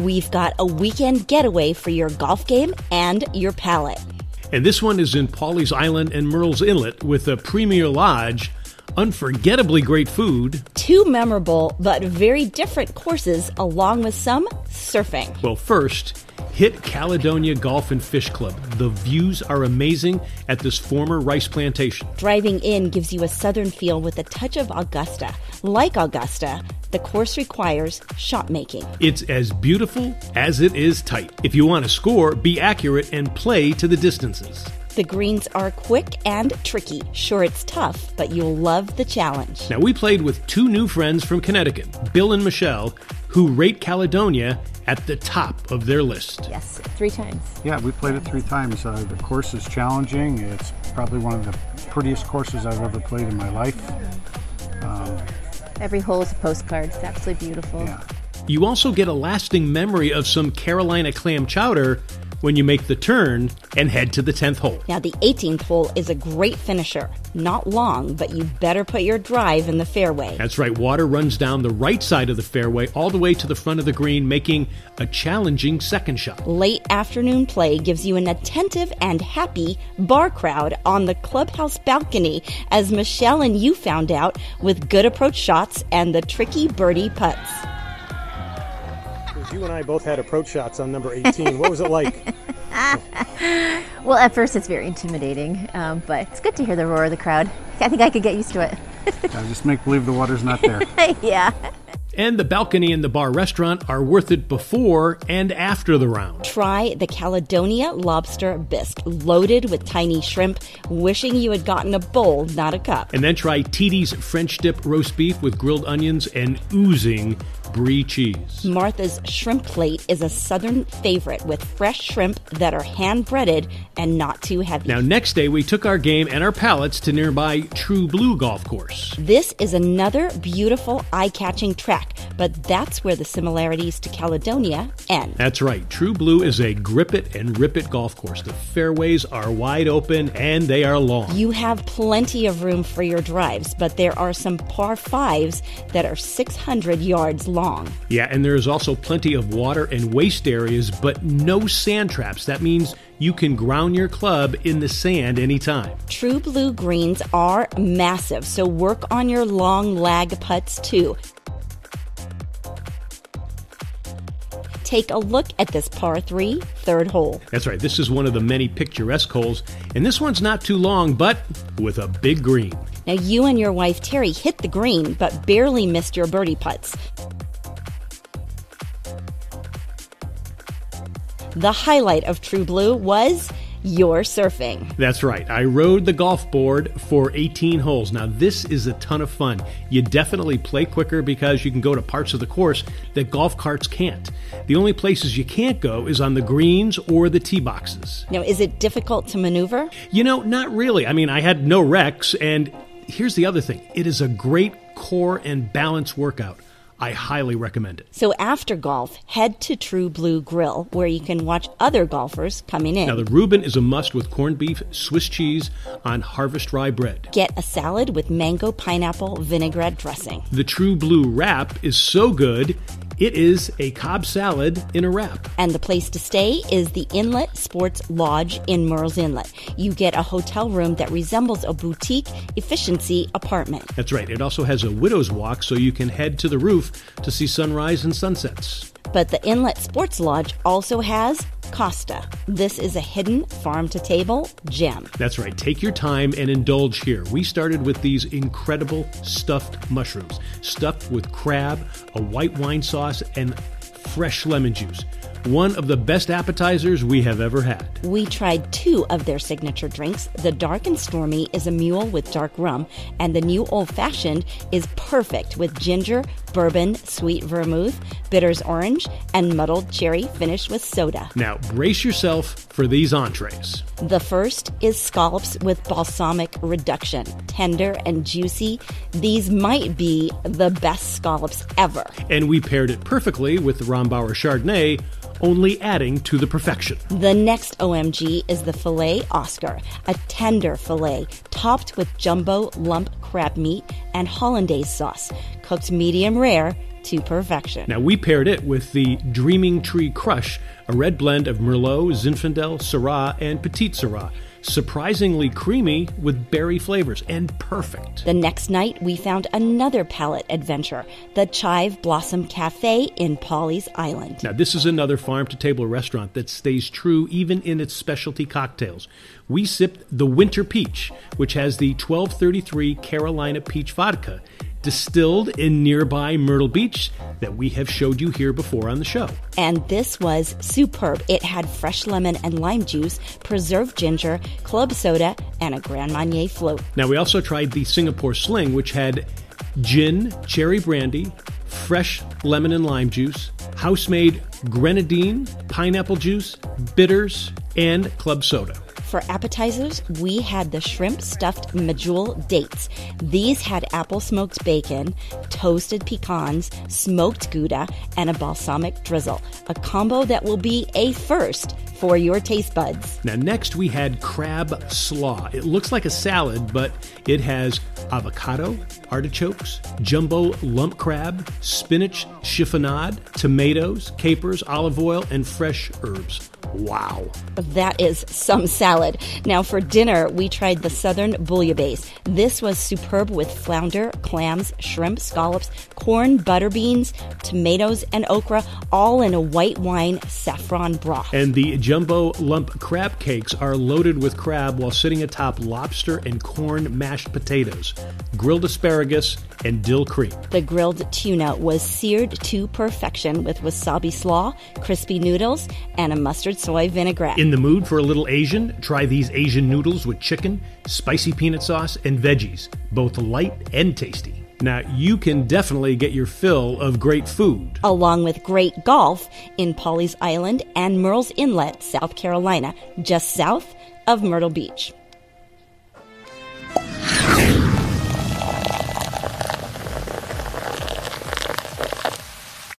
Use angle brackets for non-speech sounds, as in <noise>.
we've got a weekend getaway for your golf game and your palate. And this one is in Pawleys Island and Murrells Inlet with a premier lodge, unforgettably great food. Two memorable but very different courses, along with some surfing. Well, first, hit Caledonia Golf and Fish Club. The views are amazing at this former rice plantation. Driving in gives you a southern feel with a touch of Augusta. Like Augusta, the course requires shot making. It's as beautiful as it is tight. If you want to score, be accurate and play to the distances. The greens are quick and tricky. Sure, it's tough, but you'll love the challenge. Now, we played with two new friends from Connecticut, Bill and Michelle, who rate Caledonia at the top of their list. Yes, three times. Yeah, we played it three times. Uh, the course is challenging. It's probably one of the prettiest courses I've ever played in my life. Every hole is a postcard. It's absolutely beautiful. yeah. You also get a lasting memory of some Carolina clam chowder when you make the turn and head to the 10th hole. Now, the 18th hole is a great finisher. Not long, but you better put your drive in the fairway. That's right, water runs down the right side of the fairway all the way to the front of the green, making a challenging second shot. Late afternoon play gives you an attentive and happy bar crowd on the clubhouse balcony, as Michelle and you found out with good approach shots and the tricky birdie putts. You and I both had approach shots on number 18. What was it like? <laughs> Well, at first it's very intimidating, um, but it's good to hear the roar of the crowd. I think I could get used to it. Yeah, just make believe the water's not there. <laughs> yeah. And the balcony and the bar restaurant are worth it before and after the round. Try the Caledonia lobster bisque, loaded with tiny shrimp, wishing you had gotten a bowl, not a cup. And then try TD's French dip roast beef with grilled onions and oozing brie cheese. Martha's shrimp plate is a southern favorite with fresh shrimp that are hand breaded and not too heavy. Now, next day, we took our game and our palates to nearby True Blue Golf Course. This is another beautiful, eye catching track, but that's where the similarities to Caledonia end. That's right, True Blue is a grip it and rip it golf course. The fairways are wide open and they are long. You have plenty of room for your drives, but there are some par fives that are 600 yards long. Yeah, and there is also plenty of water and waste areas, but no sand traps. That means you can ground your club in the sand anytime. True blue greens are massive, so work on your long lag putts too. Take a look at this par 3 third hole. That's right, this is one of the many picturesque holes, and this one's not too long, but with a big green. Now, you and your wife Terry hit the green, but barely missed your birdie putts. The highlight of True Blue was your surfing. That's right. I rode the golf board for 18 holes. Now, this is a ton of fun. You definitely play quicker because you can go to parts of the course that golf carts can't. The only places you can't go is on the greens or the tee boxes. Now, is it difficult to maneuver? You know, not really. I mean, I had no wrecks, and here's the other thing it is a great core and balance workout. I highly recommend it. So after golf, head to True Blue Grill, where you can watch other golfers coming in. Now, the Reuben is a must with corned beef, Swiss cheese on harvest rye bread. Get a salad with mango pineapple vinaigrette dressing. The True Blue wrap is so good, it is a Cobb salad in a wrap. And the place to stay is the Inlet Sports Lodge in Murrells Inlet. You get a hotel room that resembles a boutique efficiency apartment. That's right. It also has a widow's walk so you can head to the roof to see sunrise and sunsets. But the Inlet Sports Lodge also has Costa. This is a hidden farm to table gem. That's right. Take your time and indulge here. We started with these incredible stuffed mushrooms, stuffed with crab, a white wine sauce, and fresh lemon juice. One of the best appetizers we have ever had. We tried two of their signature drinks. The Dark and Stormy is a mule with dark rum, and the new Old Fashioned is perfect with ginger, bourbon, sweet vermouth, bitters orange, and muddled cherry finished with soda. Now, brace yourself for these entrees. The first is scallops with balsamic reduction. Tender and juicy. These might be the best scallops ever. And we paired it perfectly with the Rombauer Chardonnay, only adding to the perfection. The next OMG is the filet Oscar, a tender filet topped with jumbo lump crab meat and hollandaise sauce, cooked medium rare to perfection. Now, we paired it with the Dreaming Tree Crush, a red blend of Merlot, Zinfandel, Syrah, and Petite Syrah. Surprisingly creamy with berry flavors and perfect. The next night, we found another palate adventure, the Chive Blossom Cafe in Pawleys Island. Now, this is another farm to table restaurant that stays true even in its specialty cocktails. We sipped the Winter Peach, which has the 1233 Carolina Peach Vodka distilled in nearby Myrtle Beach that we have showed you here before on the show. And this was superb. It had fresh lemon and lime juice, preserved ginger, club soda, and a Grand Marnier float. Now, we also tried the Singapore Sling, which had gin, cherry brandy, fresh lemon and lime juice, house made grenadine, pineapple juice, bitters, and club soda. For appetizers, we had the shrimp stuffed medjool dates. These had apple smoked bacon, toasted pecans, smoked gouda, and a balsamic drizzle. A combo that will be a first for your taste buds. Now, next we had crab slaw. It looks like a salad, but it has avocado, artichokes, jumbo lump crab, spinach chiffonade, tomatoes, capers, olive oil, and fresh herbs. Wow. That is some salad. Now, for dinner, we tried the Southern Bouillabaisse. This was superb with flounder, clams, shrimp, scallops, corn, butter beans, tomatoes, and okra, all in a white wine saffron broth. And the jumbo lump crab cakes are loaded with crab while sitting atop lobster and corn mashed potatoes, grilled asparagus, and dill cream. The grilled tuna was seared to perfection with wasabi slaw, crispy noodles, and a mustard soy vinaigrette. In the mood for a little Asian? Try these Asian noodles with chicken, spicy peanut sauce, and veggies, both light and tasty. Now, you can definitely get your fill of great food. Along with great golf in Pawleys Island and Murrells Inlet, South Carolina, just south of Myrtle Beach.